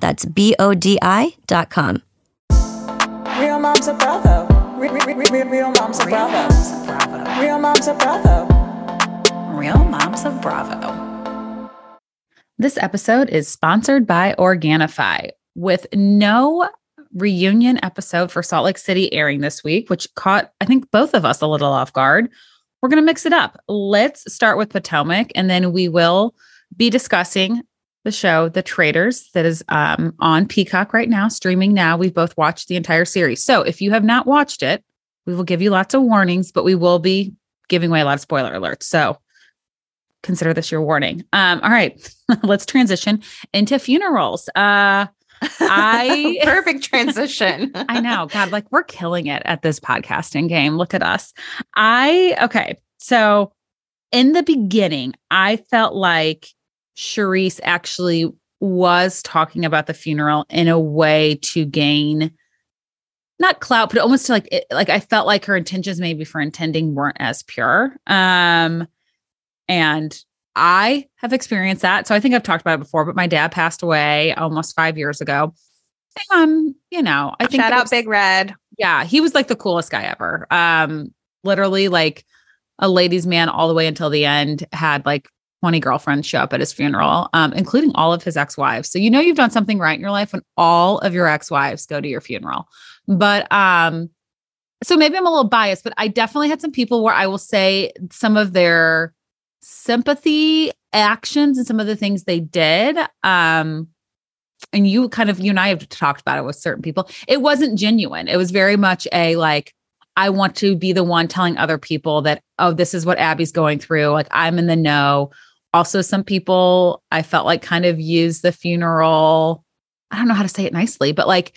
That's B O D I.com. Real moms of Bravo. Real, real, real, real moms of Bravo. Real moms of Bravo. Real Moms of Bravo. This episode is sponsored by Organifi. With no reunion episode for Salt Lake City airing this week, which caught, I think, both of us a little off guard, we're going to mix it up. Let's start with Potomac, and then we will be discussing the show The Traitors that is um, on Peacock right now, streaming now. We've both watched the entire series. So if you have not watched it, we will give you lots of warnings, but we will be giving away a lot of spoiler alerts. So consider this your warning. Um, all right, let's transition into funerals. Uh, I perfect transition. I know. God, like we're killing it at this podcasting game. Look at us. I okay. So in the beginning, I felt like Charrisse actually was talking about the funeral in a way to gain not clout, but almost to like it, like I felt like her intentions maybe for intending weren't as pure. Um and I have experienced that. So I think I've talked about it before, but my dad passed away almost five years ago. And, you know, I think shout out was, Big Red. Yeah, he was like the coolest guy ever. Um, literally like a ladies' man all the way until the end, had like 20 girlfriends show up at his funeral, um, including all of his ex-wives. So you know you've done something right in your life when all of your ex-wives go to your funeral. But um, so maybe I'm a little biased, but I definitely had some people where I will say some of their sympathy actions and some of the things they did um and you kind of you and I have talked about it with certain people it wasn't genuine it was very much a like I want to be the one telling other people that oh this is what Abby's going through like I'm in the know also some people I felt like kind of used the funeral I don't know how to say it nicely but like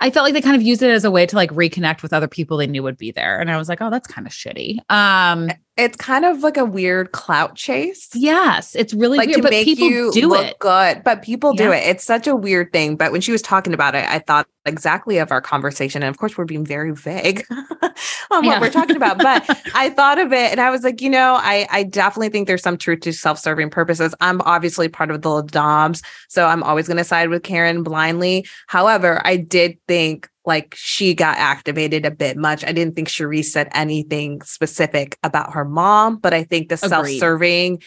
I felt like they kind of used it as a way to like reconnect with other people they knew would be there. And I was like, oh, that's kind of shitty. Um it's kind of like a weird clout chase. Yes, it's really like weird, to make you do look it. good, but people yeah. do it. It's such a weird thing. But when she was talking about it, I thought exactly of our conversation. And of course, we're being very vague on yeah. what we're talking about. But I thought of it and I was like, you know, I, I definitely think there's some truth to self-serving purposes. I'm obviously part of the Doms, so I'm always going to side with Karen blindly. However, I did think like she got activated a bit much. I didn't think Charrisse said anything specific about her mom, but I think the self-serving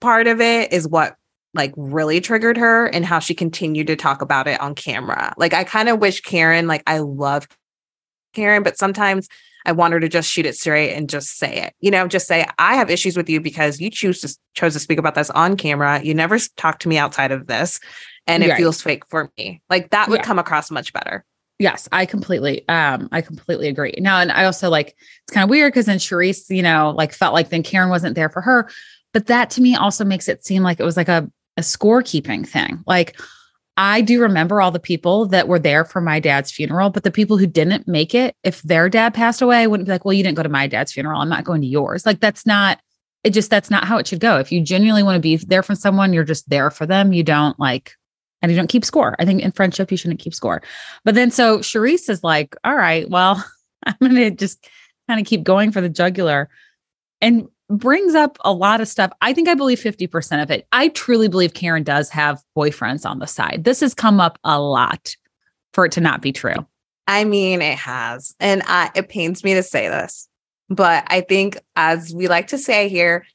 part of it is what like really triggered her and how she continued to talk about it on camera. Like I kind of wish Karen, like I love Karen, but sometimes I want her to just shoot it straight and just say it. You know, just say I have issues with you because you choose to chose to speak about this on camera. You never talk to me outside of this, and it feels fake for me. Like that would yeah. come across much better. Yes, I completely um I completely agree. Now and I also like it's kind of weird because then Charrisse, you know, like felt like then Karen wasn't there for her. But that to me also makes it seem like it was like a a scorekeeping thing. Like I do remember all the people that were there for my dad's funeral, but the people who didn't make it, if their dad passed away, I wouldn't be like, well, you didn't go to my dad's funeral. I'm not going to yours. Like that's not it just that's not how it should go. If you genuinely want to be there for someone, you're just there for them. You don't like and you don't keep score. I think in friendship, you shouldn't keep score. But then so Charrisse is like, all right, well, I'm going to just kind of keep going for the jugular and brings up a lot of stuff. I think I believe 50% of it. I truly believe Karen does have boyfriends on the side. This has come up a lot for it to not be true. I mean, it has. And I, it pains me to say this, but I think, as we like to say here,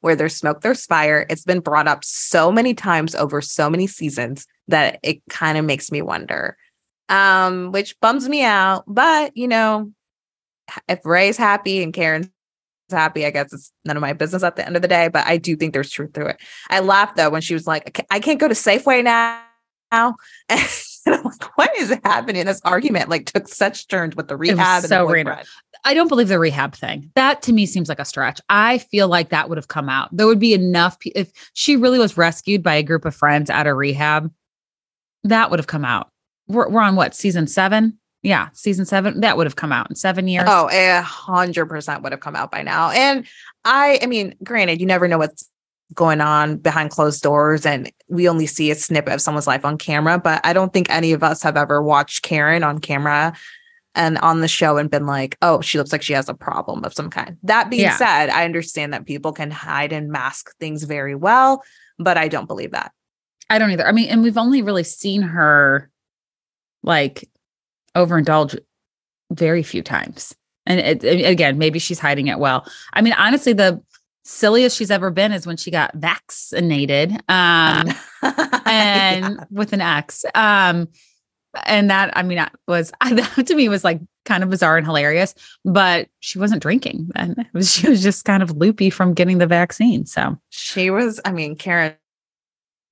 where there's smoke, there's fire. It's been brought up so many times over so many seasons that it kind of makes me wonder. um, which bums me out. But you know, if Ray's happy and Karen's happy, I guess it's none of my business at the end of the day. But I do think there's truth to it. I laughed though when she was like, "I can't go to Safeway now." And I'm like, what is happening? This argument like took such turns with the rehab. so random. I don't believe the rehab thing. That to me seems like a stretch. I feel like that would have come out. There would be enough if she really was rescued by a group of friends out of rehab. That would have come out. We're, we're on what season seven? Yeah, season seven. That would have come out in seven years. Oh, a hundred percent would have come out by now. And I, I mean, granted, you never know what's going on behind closed doors and we only see a snippet of someone's life on camera but i don't think any of us have ever watched karen on camera and on the show and been like oh she looks like she has a problem of some kind. That being yeah. said i understand that people can hide and mask things very well but i don't believe that. I don't either. I mean and we've only really seen her like overindulge very few times. And it, again maybe she's hiding it well. I mean honestly the silliest she's ever been is when she got vaccinated um and yeah. with an x. Um and that i mean that was that to me was like kind of bizarre and hilarious but she wasn't drinking and was, she was just kind of loopy from getting the vaccine so she was i mean karen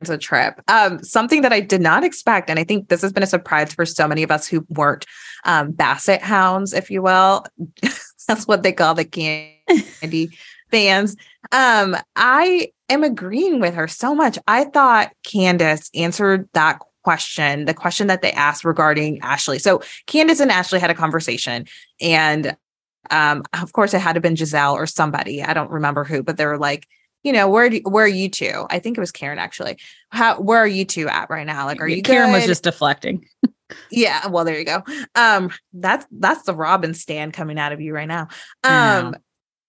a trip. Um, something that I did not expect, and I think this has been a surprise for so many of us who weren't um, Basset hounds, if you will. That's what they call the candy fans. Um, I am agreeing with her so much. I thought Candace answered that question, the question that they asked regarding Ashley. So Candace and Ashley had a conversation, and um, of course, it had to been Gizelle or somebody. I don't remember who, but they were like, you know, where do, where are you two? I think it was Karen actually. How where are you two at right now? Like, are you Karen good? was just deflecting. yeah, well, there you go. Um, that's that's the Robyn stand coming out of you right now. Um,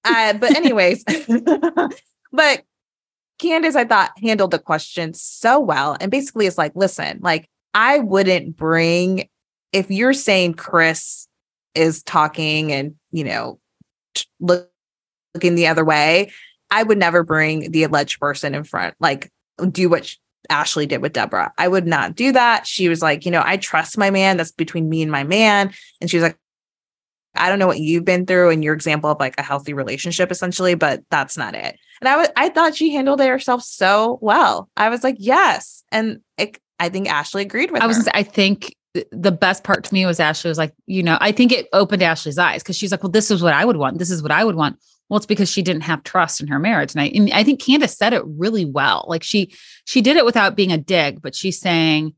uh, but anyways, but Candace, I thought handled the question so well. And basically it's like, listen, like I wouldn't bring if you're saying Chris is talking and, you know, look, looking the other way, I would never bring the alleged person in front, like do what Ashley did with Deborah. I would not do that. She was like, you know, I trust my man. That's between me and my man. And she was like, I don't know what you've been through and your example of like a healthy relationship essentially, but that's not it. And I was I thought she handled it herself so well. I was like, yes. And it, I think Ashley agreed with I was her. I think the best part to me was Ashley was like, you know, I think it opened Ashley's eyes because she's like, well, this is what I would want. This is what I would want. Well, it's because she didn't have trust in her marriage. And I, and I think Candace said it really well. Like she, she did it without being a dig, but she's saying,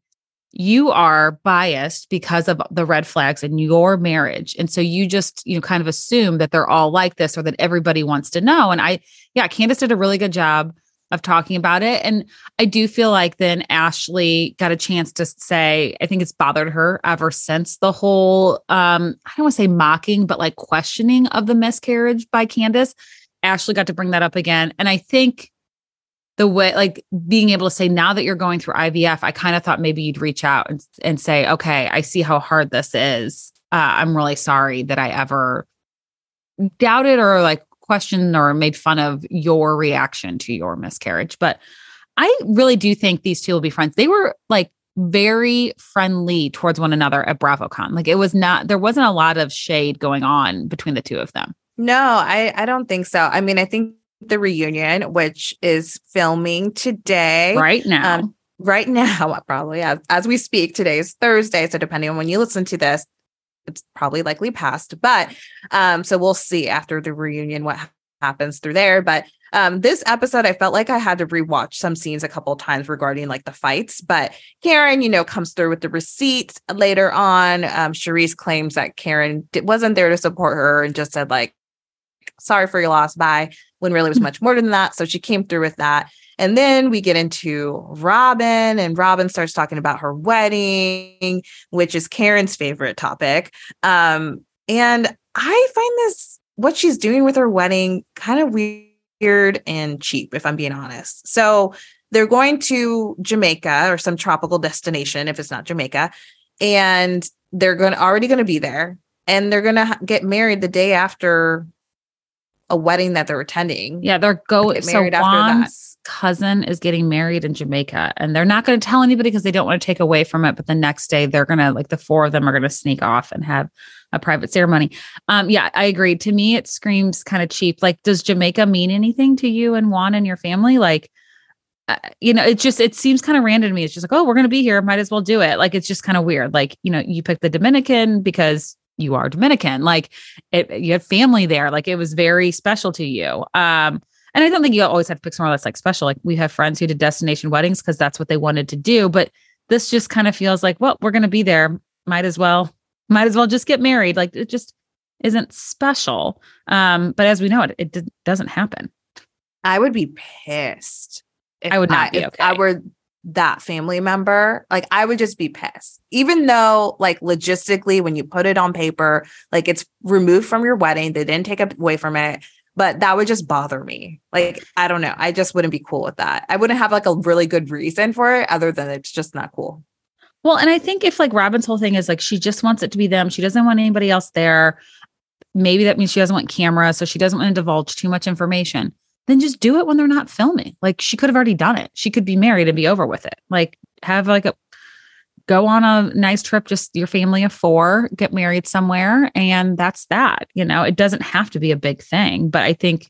you are biased because of the red flags in your marriage. And so you just, you know, kind of assume that they're all like this or that everybody wants to know. And I, yeah, Candace did a really good job of talking about it. And I do feel like then Ashley got a chance to say, I think it's bothered her ever since the whole, um, I don't want to say mocking, but like questioning of the miscarriage by Candace. Ashley got to bring that up again. And I think the way like being able to say now that you're going through IVF, I kind of thought maybe you'd reach out and, and say, okay, I see how hard this is. Uh, I'm really sorry that I ever doubted or like questioned or made fun of your reaction to your miscarriage. But I really do think these two will be friends. They were like very friendly towards one another at BravoCon. Like it was not, there wasn't a lot of shade going on between the two of them. No, I, I don't think so. I mean, I think the reunion, which is filming today. Right now. Um, right now, probably as, as we speak. Today is Thursday. So depending on when you listen to this, it's probably likely past. But um, so we'll see after the reunion what happens through there. But um, this episode, I felt like I had to rewatch some scenes a couple times regarding like the fights. But Karen, you know, comes through with the receipts later on. Um, Charrisse claims that Karen wasn't there to support her and just said like, "Sorry for your loss, bye." when really was much more than that. So she came through with that. And then we get into Robyn, and Robyn starts talking about her wedding, which is Karen's favorite topic. Um, and I find this, what she's doing with her wedding, kind of weird and cheap, if I'm being honest. So they're going to Jamaica or some tropical destination, if it's not Jamaica, and they're going to already going to be there and they're going to get married the day after a wedding that they're attending. Yeah, they're going so after Juan's cousin is getting married in Jamaica and they're not going to tell anybody because they don't want to take away from it. But the next day they're going to, like, the four of them are going to sneak off and have a private ceremony. Um, yeah, I agree. To me, it screams kind of cheap. Like, does Jamaica mean anything to you and Juan and your family? Like, uh, you know, it just it seems kind of random to me. It's just like, oh, we're going to be here, might as well do it. Like, it's just kind of weird. Like, you know, you pick the Dominican because you are Dominican. Like, it, you have family there. Like, it was very special to you. Um, and I don't think you always have to pick somewhere that's like special. Like, we have friends who did destination weddings because that's what they wanted to do. But this just kind of feels like, well, we're going to be there. Might as well might as well just get married. Like it just isn't special. Um, but as we know, it it doesn't happen. I would be pissed. I would not I, be okay. I were that family member, like I would just be pissed. Even though, like logistically, when you put it on paper, like it's removed from your wedding, they didn't take away from it. But that would just bother me. Like, I don't know. I just wouldn't be cool with that. I wouldn't have like a really good reason for it other than it's just not cool. Well, and I think if like Robyn's whole thing is like she just wants it to be them, she doesn't want anybody else there. Maybe that means she doesn't want cameras, so she doesn't want to divulge too much information. Then just do it when they're not filming. Like she could have already done it. She could be married and be over with it. Like have like a go on a nice trip, just your family of four, get married somewhere, and that's that. You know, it doesn't have to be a big thing, but I think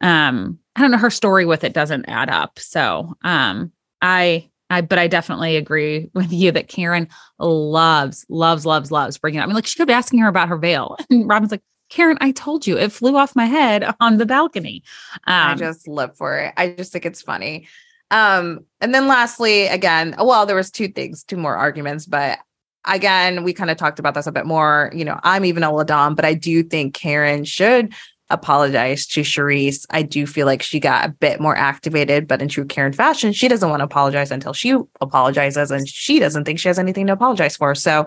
um I don't know her story with it doesn't add up. So um I I, but I definitely agree with you that Karen loves, loves, loves, loves bringing it. I mean, like she could be asking her about her veil, and Robyn's like, Karen, I told you it flew off my head on the balcony. Um, I just live for it. I just think it's funny. Um, and then lastly, again, well, there was two things, two more arguments, but again, we kind of talked about this a bit more. You know, I'm even a Ladom, but I do think Karen should apologize to Charrisse. I do feel like she got a bit more activated, but in true Karen fashion, she doesn't want to apologize until she apologizes and she doesn't think she has anything to apologize for. So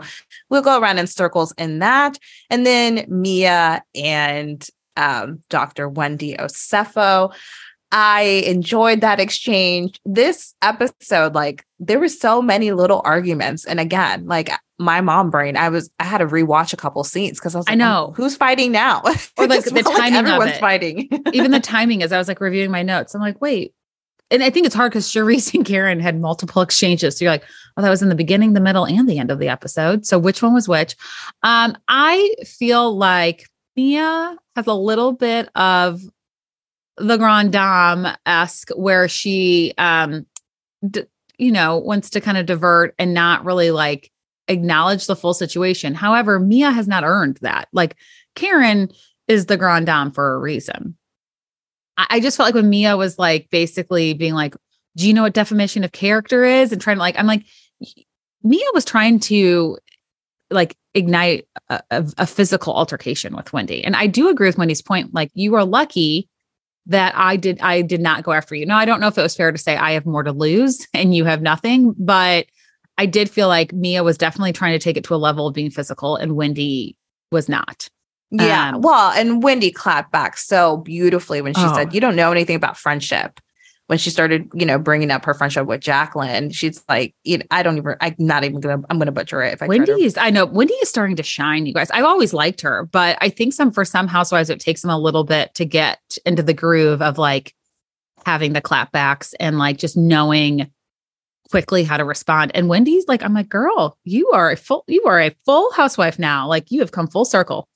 we'll go around in circles in that. And then Mia and um, Dr. Wendy Osefo. I enjoyed that exchange. This episode, like, there were so many little arguments. And again, like my mom brain, I was I had to rewatch a couple scenes because I was like, I know oh, who's fighting now? Or like the timing like everyone's of it. fighting. Even the timing as I was like reviewing my notes, I'm like, wait. And I think it's hard because Charrisse and Karen had multiple exchanges. So you're like, oh, that was in the beginning, the middle, and the end of the episode. So which one was which? Um, I feel like Mia has a little bit of the Grand Dame esque, where she, um, d- you know, wants to kind of divert and not really like acknowledge the full situation. However, Mia has not earned that. Like Karen is the Grand Dame for a reason. I, I just felt like when Mia was like basically being like, "Do you know what defamation of character is?" and trying to like, I'm like, Mia was trying to like ignite a, a, a, physical altercation with Wendy. And I do agree with Wendy's point. Like, you are lucky that I did I did not go after you. Now I don't know if it was fair to say I have more to lose and you have nothing, but I did feel like Mia was definitely trying to take it to a level of being physical and Wendy was not. Yeah. Um, well, and Wendy clapped back so beautifully when she oh. said, You don't know anything about friendship when she started, you know, bringing up her friendship with Jacqueline, she's like, you know, I don't even, I'm not even gonna, I'm gonna butcher it. If I Wendy is, I know Wendy is starting to shine, you guys. I've always liked her, but I think some for some housewives, it takes them a little bit to get into the groove of like having the clapbacks and like just knowing quickly how to respond. And Wendy's like, I'm like, girl, you are a full, you are a full housewife now. Like you have come full circle.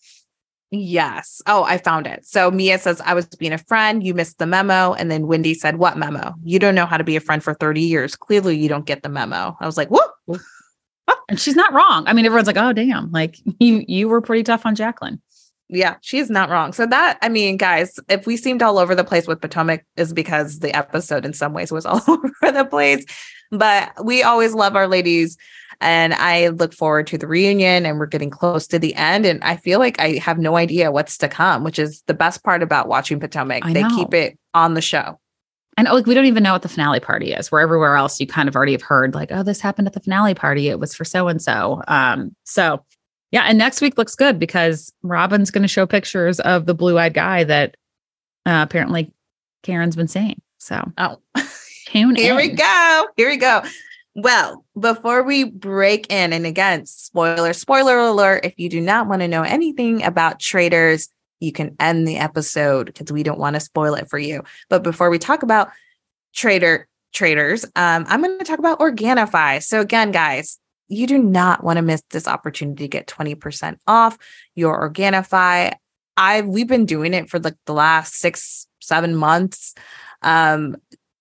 Yes. Oh, I found it. So Mia says, I was being a friend. You missed the memo. And then Wendy said, What memo? You don't know how to be a friend for 30 years. Clearly, you don't get the memo. I was like, Whoa. and she's not wrong. I mean, everyone's like, Oh, damn. Like you, you were pretty tough on Jacqueline. Yeah, she's not wrong. So that, I mean, guys, if we seemed all over the place with Potomac, is because the episode in some ways was all over the place. But we always love our ladies and I look forward to the reunion and we're getting close to the end. And I feel like I have no idea what's to come, which is the best part about watching Potomac. They keep it on the show. And like we don't even know what the finale party is. Where everywhere else you kind of already have heard, like, oh, this happened at the finale party. It was for so and so. Um, so yeah, and next week looks good because Robyn's going to show pictures of the blue-eyed guy that uh, apparently Karen's been seeing. So oh, tune Here in. we go. Here we go. Well, before we break in, and again, spoiler, spoiler alert, if you do not want to know anything about Traitors, you can end the episode because we don't want to spoil it for you. But before we talk about trader Traitors, um, I'm going to talk about Organifi. So again, guys, you do not want to miss this opportunity to get 20% off your Organifi. I've we've been doing it for like the last six, seven months. Um,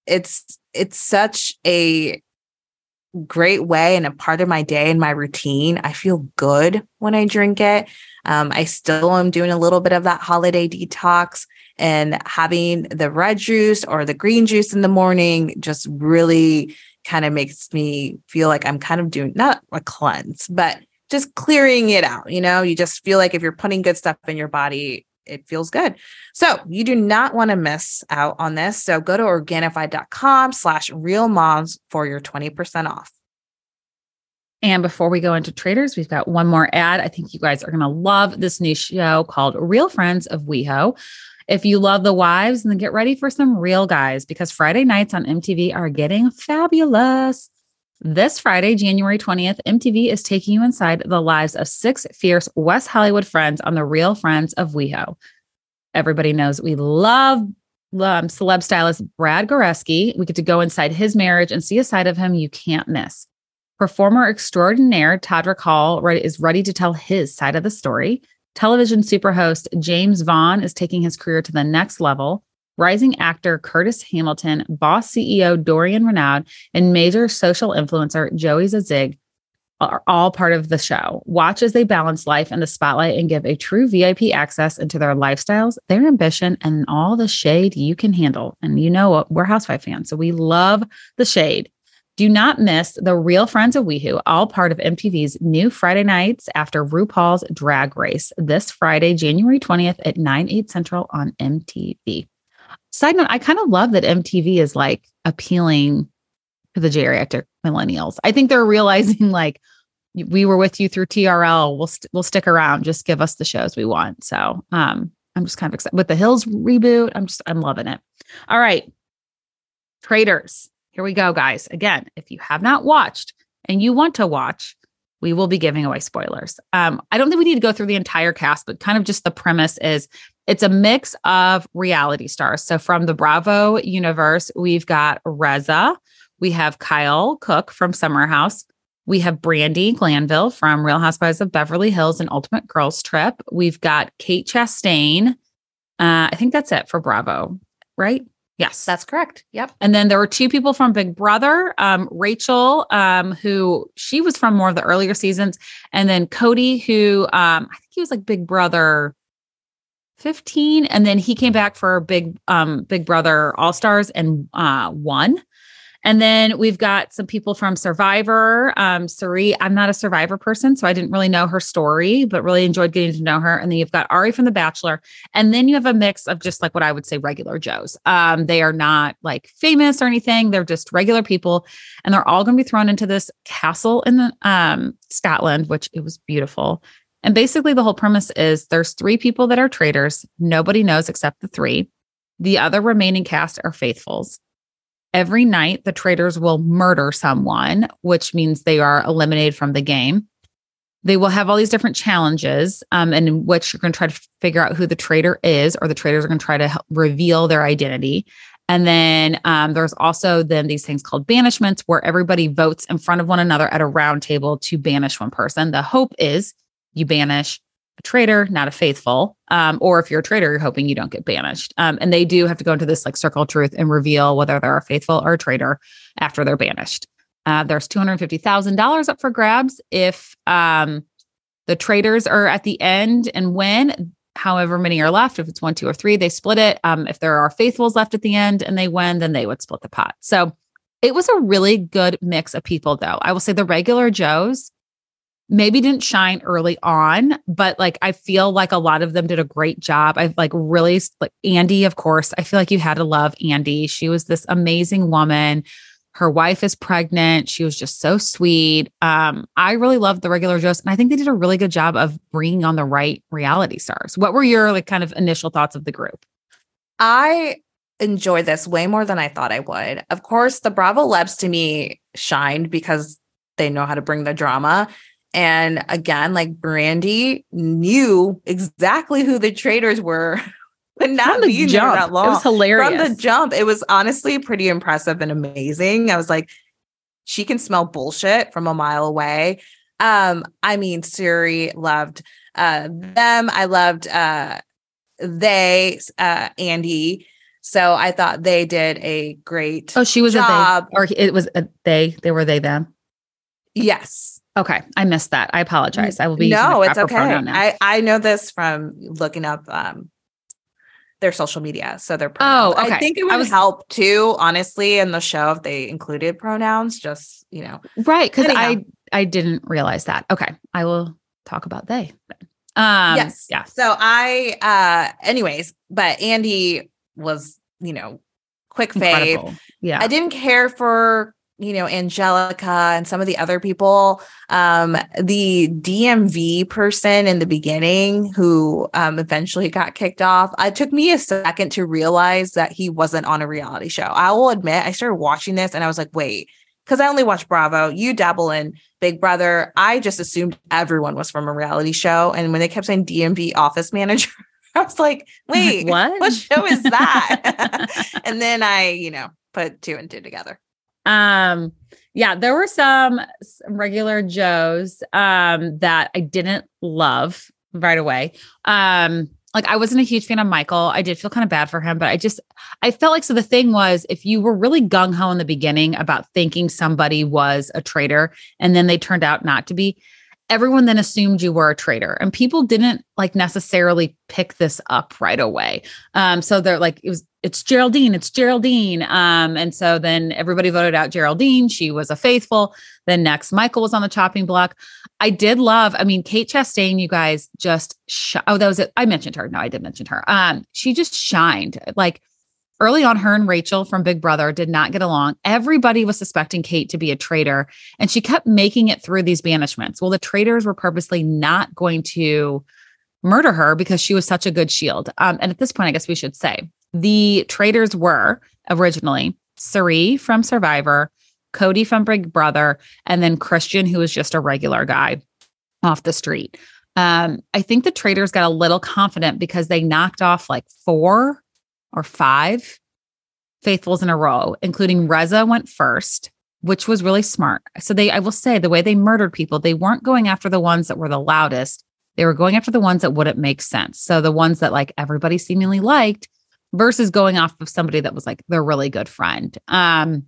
it's it's such a great way and a part of my day and my routine. I feel good when I drink it. Um, I still am doing a little bit of that holiday detox and having the red juice or the green juice in the morning just really kind of makes me feel like I'm kind of doing not a cleanse, but just clearing it out. You know, you just feel like if you're putting good stuff in your body, it feels good. So you do not want to miss out on this. So go to Organifi.com slash real moms for your 20% off. And before we go into Traitors, we've got one more ad. I think you guys are going to love this new show called Real Friends of WeHo. If you love the wives, then get ready for some real guys because Friday nights on MTV are getting fabulous. This Friday, January 20th, MTV is taking you inside the lives of six fierce West Hollywood friends on the Real Friends of WeHo. Everybody knows we love um, celeb stylist Brad Goreski. We get to go inside his marriage and see a side of him you can't miss. Performer extraordinaire Todrick Hall is ready to tell his side of the story. Television superhost Jaymes Vaughan is taking his career to the next level rising actor Curtis Hamilton, boss CEO Dorion Renaud, and major social influencer Joey Zauzig are all part of the show. Watch as they balance life and the spotlight and give a true VIP access into their lifestyles, their ambition, and all the shade you can handle. And you know what? We're Housewife fans, so we love the shade. Do not miss the Real Friends of WeHo, all part of MTV's new Friday nights after RuPaul's Drag Race this Friday, January 20th at 9, 8 central on MTV. Side note, I kind of love that MTV is like appealing to the geriatric millennials. I think they're realizing like we were with you through TRL. We'll we st- we'll stick around. Just give us the shows we want. So um, I'm just kind of excited with the Hills reboot. I'm just I'm loving it. All right, Traitors. Here we go, guys. Again, if you have not watched and you want to watch, we will be giving away spoilers. Um, I don't think we need to go through the entire cast, but kind of just the premise is it's a mix of reality stars. So from the Bravo universe, we've got Reza, we have Kyle Cooke from Summer House, we have Brandi Glanville from Real Housewives of Beverly Hills and Ultimate Girls Trip. We've got Kate Chastain. Uh, I think that's it for Bravo, right? Yes, that's correct. Yep. And then there were two people from Big Brother, um, Rachel, um, who she was from more of the earlier seasons, and then Cody, who um, I think he was like Big Brother 15 and then he came back for big um big brother all stars and uh won. And then we've got some people from survivor. Um Cirie i'm not a survivor person so i didn't really know her story but really enjoyed getting to know her. And then you've got Arie from the bachelor. And then you have a mix of just like what i would say regular joes. Um they are not like famous or anything. They're just regular people and they're all going to be thrown into this castle in the um scotland which it was beautiful and basically, the whole premise is there's three people that are traitors. Nobody knows except the three. The other remaining cast are faithfuls. Every night, the traitors will murder someone, which means they are eliminated from the game. They will have all these different challenges, um, in which you're going to try to figure out who the traitor is, or the traitors are going to try to reveal their identity. And then um, there's also then these things called banishments, where everybody votes in front of one another at a round table to banish one person. The hope is you banish a traitor, not a faithful. Um, or if you're a traitor, you're hoping you don't get banished. Um, and they do have to go into this like circle of truth and reveal whether they're a faithful or a traitor after they're banished. Uh, there's $250,000 up for grabs if um, the traitors are at the end and win. However many are left, if it's one, two, or three, they split it. Um, if there are faithfuls left at the end and they win, then they would split the pot. So it was a really good mix of people, though. I will say the regular Joes maybe didn't shine early on, but like I feel like a lot of them did a great job. I've like really like Andie, of course. I feel like you had to love Andie. She was this amazing woman. Her wife is pregnant. She was just so sweet. Um, I really loved the regular Joes, and I think they did a really good job of bringing on the right reality stars. What were your like kind of initial thoughts of the group? I enjoy this way more than I thought I would. Of course, the Bravo Lebs to me shined because they know how to bring the drama. And again, like Brandi knew exactly who the traitors were but not From the jump, that long. It was hilarious. From the jump, it was honestly pretty impressive and amazing. I was like, she can smell bullshit from a mile away. Um, I mean, Cirie loved uh them. I loved uh they uh Andie. So I thought they did a great oh, she was job. a they, or it was a they. They were they them. yes. Okay, I missed that. I apologize. I will be. no, it's okay. I I know this from looking up um their social media. So their pronouns. Oh, okay. I think it would was- help too, honestly, in the show if they included pronouns. Just you know, right because I I didn't realize that. Okay, I will talk about they. Um, yes, yeah. So I, uh, anyways, but Andie was you know quick fave. Yeah. I didn't care for you know Angelica and some of the other people. Um, the DMV person in the beginning who um, eventually got kicked off. It took me a second to realize that he wasn't on a reality show. I will admit, I started watching this and I was like, wait. Because I only watch Bravo, you dabble in Big Brother. I just assumed everyone was from a reality show. And when they kept saying DMV office manager, I was like, wait, What? What show is that? and then I, you know, put two and two together. Um, yeah, there were some, regular Joes um that I didn't love right away. Um, like I wasn't a huge fan of Michael. I did feel kind of bad for him, but I just I felt like so the thing was if you were really gung ho in the beginning about thinking somebody was a traitor and then they turned out not to be, everyone then assumed you were a traitor and people didn't like necessarily pick this up right away. Um so they're like it was it's geraldine it's geraldine. Um and so then everybody voted out geraldine. She was a faithful. Then next michael was on the chopping block. I did love i mean kate chastain you guys just sh- oh that was it. I mentioned her. No i did mention her. Um she just shined. Like Early on, her and Rachel from Big Brother did not get along. Everybody was suspecting Kate to be a traitor, and she kept making it through these banishments. Well, the traitors were purposely not going to murder her because she was such a good shield. Um, and at this point, I guess we should say the traitors were originally Cirie from Survivor, Cody from Big Brother, and then Christian, who was just a regular guy off the street. Um, I think the traitors got a little confident because they knocked off like four or five faithfuls in a row, including Reza went first, which was really smart. So they, I will say, the way they murdered people, they weren't going after the ones that were the loudest. They were going after the ones that wouldn't make sense. So the ones that like everybody seemingly liked versus going off of somebody that was like their really good friend. Um,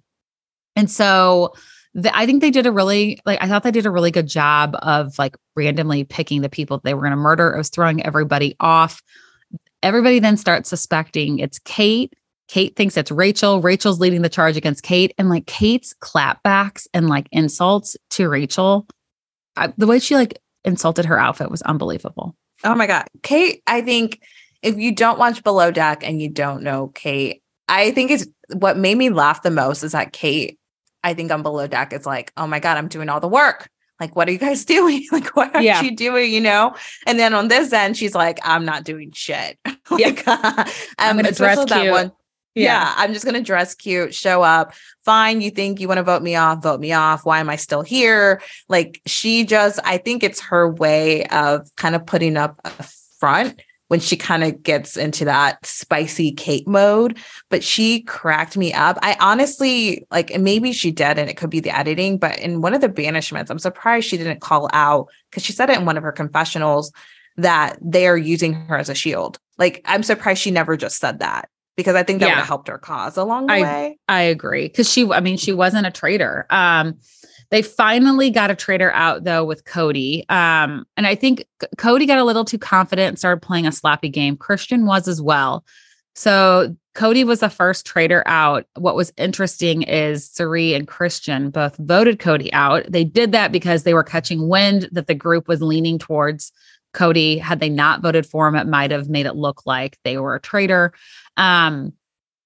and so the, I think they did a really like I thought they did a really good job of like randomly picking the people they were going to murder. It was throwing everybody off. Everybody then starts suspecting it's Kate. Kate thinks it's Rachel. Rachel's leading the charge against Kate, and like Kate's clapbacks and like insults to Rachel, I, the way she like insulted her outfit was unbelievable. Oh my God. Kate, I think if you don't watch Below Deck and you don't know Kate, I think it's what made me laugh the most is that Kate, I think on Below Deck, it's like, oh my God, I'm doing all the work. Like, what are you guys doing? Like, what are Yeah. you doing? You know? And then on this end, she's like, I'm not doing shit. like, um, I'm gonna dress especially that cute. one. Yeah. I'm just going to dress cute, show up. Fine. You think you want to vote me off? Vote me off. Why am I still here? Like, she just, I think it's her way of kind of putting up a front when she kind of gets into that spicy Kate mode. But she cracked me up. I honestly, like, maybe she did, and it could be the editing, but in one of the banishments, I'm surprised she didn't call out because she said it in one of her confessionals that they are using her as a shield. Like, I'm surprised she never just said that because I think that would have helped her cause along the I- way. I agree because she, I mean, she wasn't a traitor. Um, they finally got a traitor out though with Cody. Um, and I think C- Cody got a little too confident and started playing a sloppy game. Christian was as well. So Cody was the first traitor out. What was interesting is Cirie and Christian both voted Cody out. They did that because they were catching wind that the group was leaning towards Cody. Had they not voted for him, it might have made it look like they were a traitor. Um,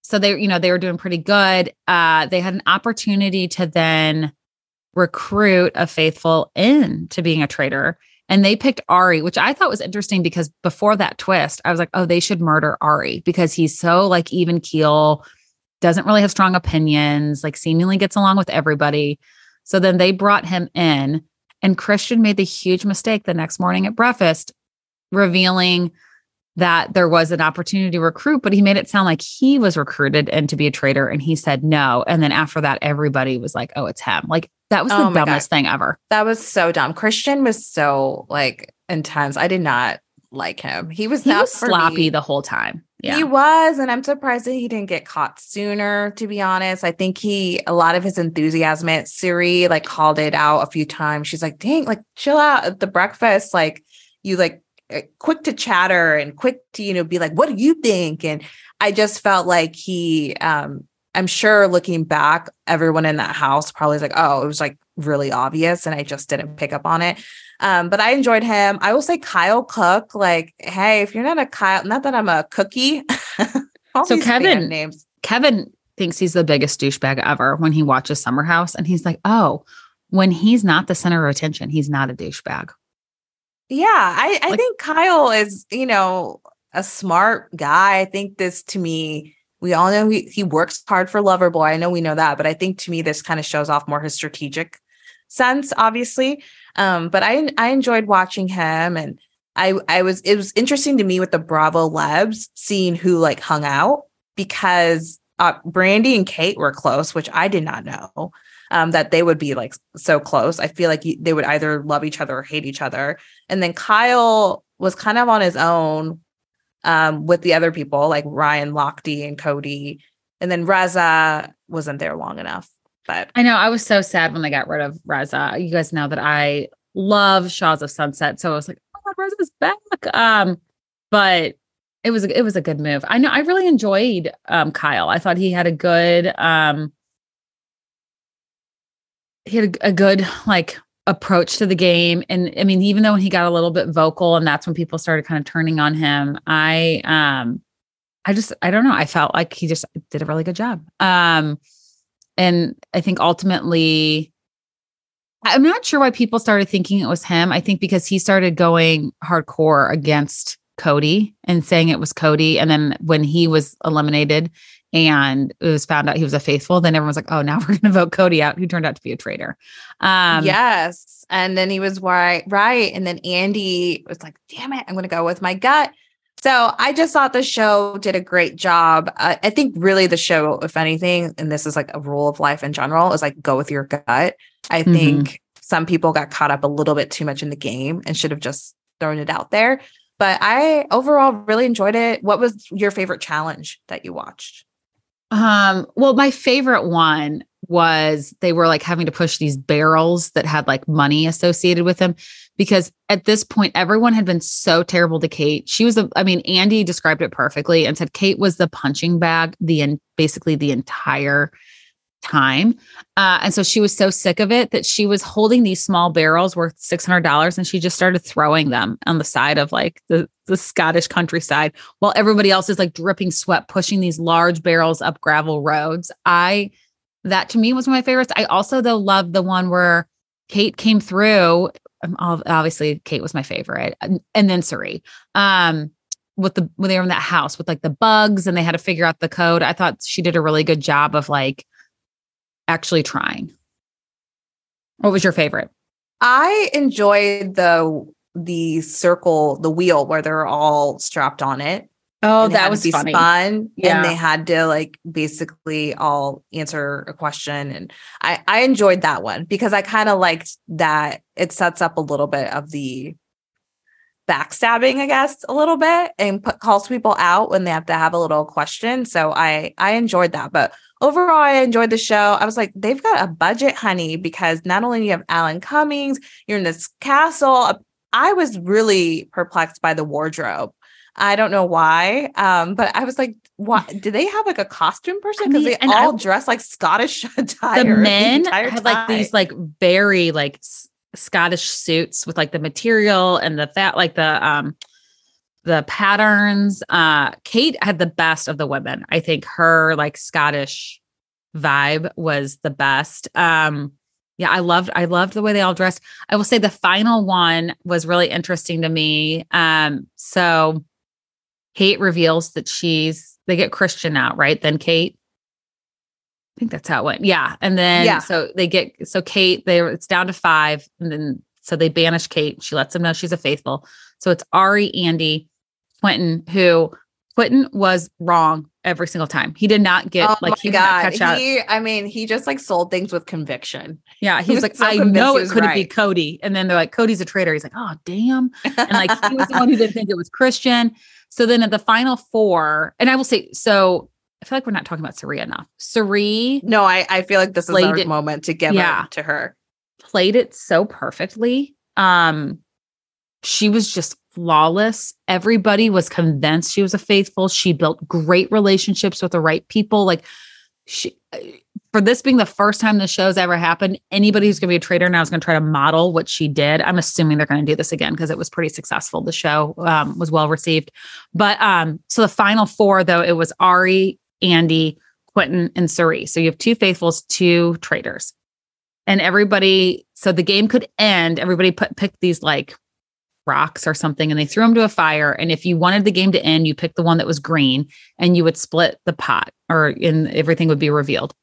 so they, you know, they were doing pretty good. Uh, they had an opportunity to then recruit a faithful into being a traitor. And they picked Arie, which I thought was interesting because before that twist, I was like, oh, they should murder Arie because he's so like even keel, doesn't really have strong opinions, like seemingly gets along with everybody. So then they brought him in, and Christian made the huge mistake the next morning at breakfast, revealing that there was an opportunity to recruit, but he made it sound like he was recruited and to be a traitor and he said no. And then after that, everybody was like, oh, it's him. Like that was the oh dumbest God. thing ever. That was so dumb. Christian was so like intense. I did not like him. He was he was sloppy me. the whole time. Yeah. He was, and I'm surprised that he didn't get caught sooner, to be honest. I think he a lot of his enthusiasm at Cirie like called it out a few times. She's like, dang, like chill out at the breakfast. Like you like eh, quick to chatter and quick to, you know, be like, what do you think? And I just felt like he um I'm sure looking back, everyone in that house probably was like, oh, it was like really obvious. And I just didn't pick up on it. Um, but I enjoyed him. I will say Kyle Cooke, like, hey, if you're not a Kyle, not that I'm a cookie. so Kevin names. Kevin thinks he's the biggest douchebag ever when he watches Summer House. And he's like, oh, when he's not the center of attention, he's not a douchebag. Yeah, I, I like, think Kyle is, you know, a smart guy. I think this to me we all know he, he works hard for Loverboy. I know we know that, but I think to me this kind of shows off more his strategic sense, obviously. Um, but I I enjoyed watching him and I I was it was interesting to me with the Bravo Labs seeing who like hung out because uh, Brandi and Kate were close, which I did not know um, that they would be like so close. I feel like they would either love each other or hate each other. And then Kyle was kind of on his own um, with the other people like Ryan Lochte and Cody. And then Reza wasn't there long enough. But I know I was so sad when they got rid of Reza. You guys know that I love Shahs of Sunset. So I was like, oh God, Reza's back. Um, but it was it was a good move. I know I really enjoyed um Kyle. I thought he had a good um he had a good like approach to the game. And I mean, even though he got a little bit vocal and that's when people started kind of turning on him, I um I just I don't know. I felt like he just did a really good job. Um and I think ultimately I'm not sure why people started thinking it was him. I think because he started going hardcore against Cody and saying it was Cody. And then when he was eliminated, and it was found out he was a faithful, then everyone's like, oh, now we're going to vote Cody out, who turned out to be a traitor. Um, yes. And then he was right, right. And then Andie was like, damn it, I'm going to go with my gut. So I just thought the show did a great job. Uh, I think really the show, if anything, and this is like a rule of life in general, is like go with your gut. I mm-hmm. think some people got caught up a little bit too much in the game and should have just thrown it out there. But I overall really enjoyed it. What was your favorite challenge that you watched? Um, well, my favorite one was they were like having to push these barrels that had like money associated with them because at this point everyone had been so terrible to Kate. She was the I mean Andie described it perfectly and said Kate was the punching bag the basically the entire time. Uh, and so she was so sick of it that she was holding these small barrels worth $600 and she just started throwing them on the side of like the, the Scottish countryside while everybody else is like dripping sweat pushing these large barrels up gravel roads. I, that to me was one of my favorites. I also, though, loved the one where Kate came through. Um, obviously, Kate was my favorite. And, then Cirie. Um, with the when they were in that house with like the bugs and they had to figure out the code. I thought she did a really good job of like actually trying. What was your favorite? I enjoyed the the circle, the wheel where they're all strapped on it. Oh, that was funny. fun. Yeah. And they had to like basically all answer a question. And I, I enjoyed that one because I kind of liked that it sets up a little bit of the backstabbing, I guess, a little bit and put, calls people out when they have to have a little question. So I I enjoyed that. But overall, I enjoyed the show. I was like, they've got a budget, honey, because not only you have Alan Cummings, you're in this castle. I was really perplexed by the wardrobe. I don't know why, um, but I was like, "What? Do they have like a costume person? Because they all I, dress like Scottish attire." The men the had like these like very like Scottish suits with like the material and the fat, like the um the patterns. Uh Kate had the best of the women. I think her like Scottish vibe was the best. Um yeah, I loved I loved the way they all dressed. I will say the final one was really interesting to me. Um so Kate reveals that she's they get Christian out, right? Then Kate I think that's how it went. Yeah. And then yeah. so they get so Kate, they it's down to five. And then so they banish Kate. She lets them know she's a faithful. So it's Arie, Andie, Quentin, who Quentin was wrong every single time. He did not get oh like he God. catch out. He, I mean, he just like sold things with conviction. Yeah, he's he like, so I know it couldn't right. be Cody, and then they're like, Cody's a traitor. He's like, oh damn, and like he was the one who didn't think it was Christian. So then at the final four, and I will say, so I feel like we're not talking about Cirie enough. Cirie, no, I I feel like this is our it, moment to give yeah, to her. Played it so perfectly. Um, she was just flawless. Everybody was convinced she was a faithful. She built great relationships with the right people. Like she for this being the first time the show's ever happened, anybody who's going to be a traitor now is going to try to model what she did. I'm assuming they're going to do this again because it was pretty successful. The show um, was well received. But um, so the final four, though, it was Arie, Andie, Quentin, and Cirie. So you have two faithfuls, two traitors. And everybody, so the game could end. Everybody put picked these like rocks or something and they threw them to a fire. And if you wanted the game to end, you picked the one that was green and you would split the pot or in everything would be revealed.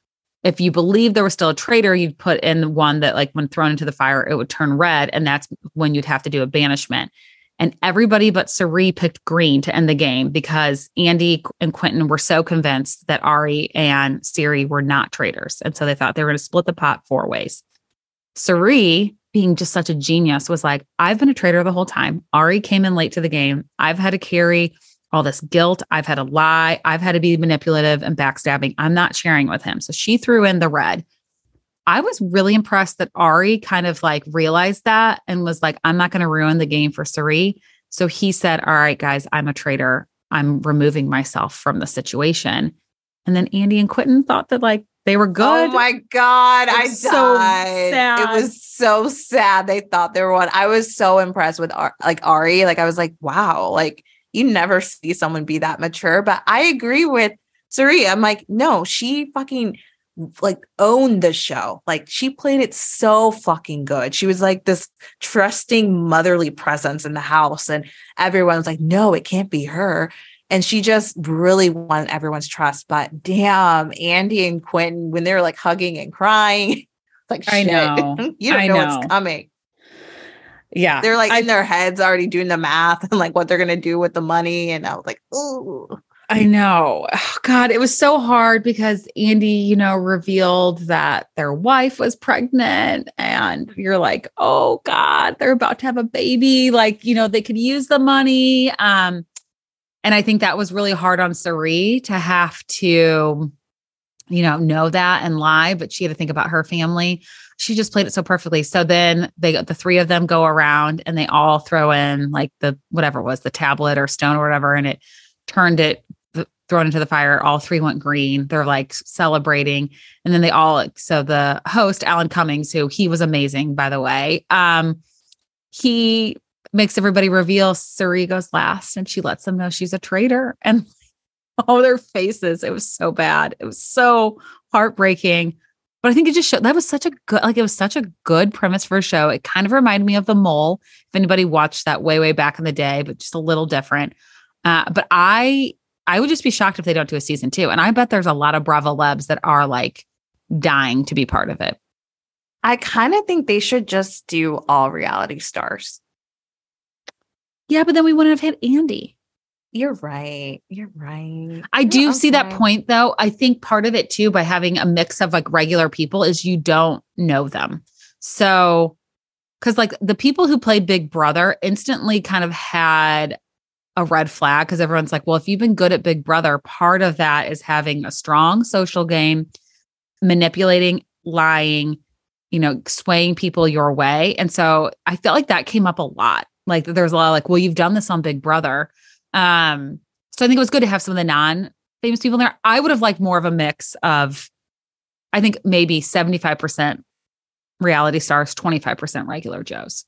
If you believe there was still a traitor, you'd put in one that like when thrown into the fire, it would turn red. And that's when you'd have to do a banishment. And everybody but Cirie picked green to end the game because Andie and Quentin were so convinced that Arie and Cirie were not traitors. And so they thought they were going to split the pot four ways. Cirie being just such a genius was like, I've been a traitor the whole time. Arie came in late to the game. I've had to carry all this guilt. I've had to lie. I've had to be manipulative and backstabbing. I'm not sharing with him. So she threw in the red. I was really impressed that Arie kind of like realized that and was like, I'm not going to ruin the game for Cirie. So he said, All right, guys, I'm a traitor. I'm removing myself from the situation. And then Andie and Quentin thought that like they were oh good. Oh my god, I died. Sad. It was so sad. They thought they were one. I was so impressed with Ar- like Arie. Like I was like, wow, like you never see someone be that mature. But I agree with Cirie. I'm like, no, she fucking like owned the show. Like she played it so fucking good. She was like this trusting motherly presence in the house, and everyone was like, no, it can't be her and she just really won everyone's trust. But damn, Andie and Quentin, when they were like hugging and crying, like I know you don't I know, know what's coming. Yeah. They're like I, in their heads already doing the math and like what they're gonna do with the money. And I was like, ooh. I know. Oh, God, it was so hard because Andie, you know, revealed that their wife was pregnant. And you're like, oh God, they're about to have a baby. Like, you know, they could use the money. Um, and I think that was really hard on Cirie to have to, you know, know that and lie, but she had to think about her family. She just played it so perfectly. So then they got the three of them go around and they all throw in like the whatever it was, the tablet or stone or whatever, and it turned it thrown into the fire. All three went green. They're like celebrating. And then they all, so the host, Alan Cummings, who he was amazing, by the way, um, he makes everybody reveal Cirie goes last and she lets them know she's a traitor. And oh, their faces. It was so bad. It was so heartbreaking. But I think it just showed that was such a good, like it was such a good premise for a show. It kind of reminded me of The Mole. If anybody watched that way, way back in the day, but just a little different. Uh, but I, I would just be shocked if they don't do a season two. And I bet there's a lot of Bravo Lebs that are like dying to be part of it. I kind of think they should just do all reality stars. Yeah, but then we wouldn't have had Andie. You're right. You're right. I You're do okay. see that point though. I think part of it too by having a mix of like regular people is you don't know them. So cuz like the people who played Big Brother instantly kind of had a red flag cuz everyone's like, well, if you've been good at Big Brother, part of that is having a strong social game, manipulating, lying, you know, swaying people your way. And so I felt like that came up a lot like there's a lot of like, well, you've done this on Big Brother. Um, so I think it was good to have some of the non-famous people in there. I would have liked more of a mix of, I think maybe 75% reality stars, 25% regular Joes.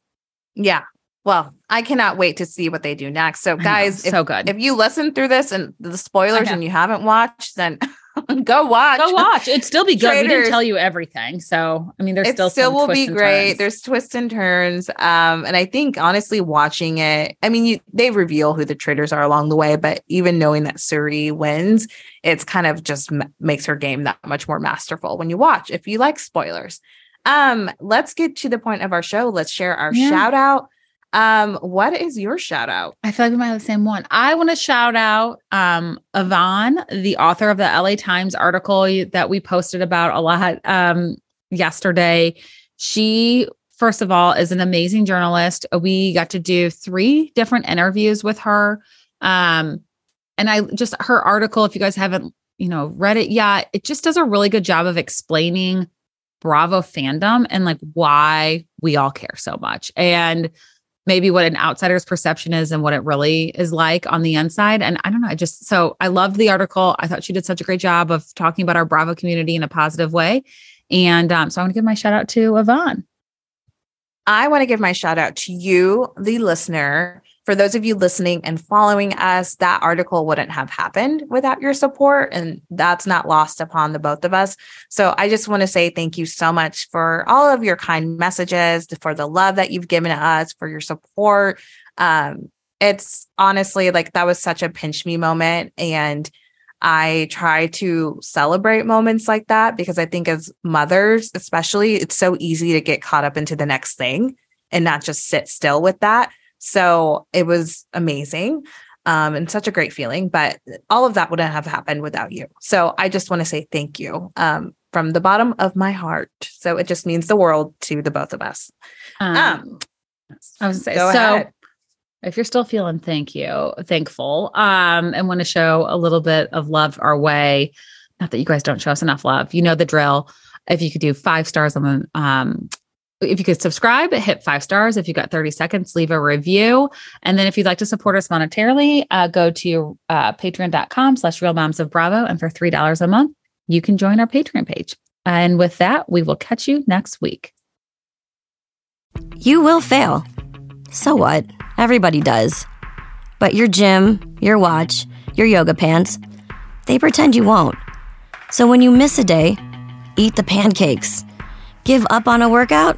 Yeah. Well, I cannot wait to see what they do next. So, guys, know, so good. If you listen through this and the spoilers and you haven't watched, then go watch. Go watch. It'd still be good. Traitors. We didn't tell you everything. So, I mean, there's still, still will be great. Turns. There's twists and turns. Um, and I think honestly, watching it, I mean, you, they reveal who the traitors are along the way, but even knowing that Cirie wins, it's kind of just m- makes her game that much more masterful when you watch. If you like spoilers, um, let's get to the point of our show. Let's share our yeah. shout out. Um, what is your shout out? I feel like we might have the same one. I want to shout out um Yvonne, the author of the LA Times article that we posted about a lot um yesterday. She first of all is an amazing journalist. We got to do three different interviews with her. Um and I just her article if you guys haven't, you know, read it yet, it just does a really good job of explaining Bravo fandom and like why we all care so much. And maybe what an outsider's perception is and what it really is like on the inside. And I don't know. I just, so I loved the article. I thought she did such a great job of talking about our Bravo community in a positive way. And um, so I want to give my shout out to Yvonne. I want to give my shout out to you, the listener, for those of you listening and following us, that article wouldn't have happened without your support. And that's not lost upon the both of us. So I just want to say thank you so much for all of your kind messages, for the love that you've given us, for your support. Um, it's honestly like that was such a pinch me moment. And I try to celebrate moments like that because I think as mothers, especially, it's so easy to get caught up into the next thing and not just sit still with that. So it was amazing um, and such a great feeling. But all of that wouldn't have happened without you. So I just want to say thank you um, from the bottom of my heart. So it just means the world to the both of us. Um, um I was say so. Ahead. If you're still feeling thank you, thankful, um, and want to show a little bit of love our way, not that you guys don't show us enough love, you know the drill. If you could do five stars on the um, if you could subscribe, hit five stars. If you got 30 seconds, leave a review. And then if you'd like to support us monetarily, uh, go to uh, patreon.com slash real moms of Bravo. And for $3 a month, you can join our Patreon page. And with that, we will catch you next week. You will fail. So what? Everybody does. But your gym, your watch, your yoga pants, they pretend you won't. So when you miss a day, eat the pancakes. Give up on a workout?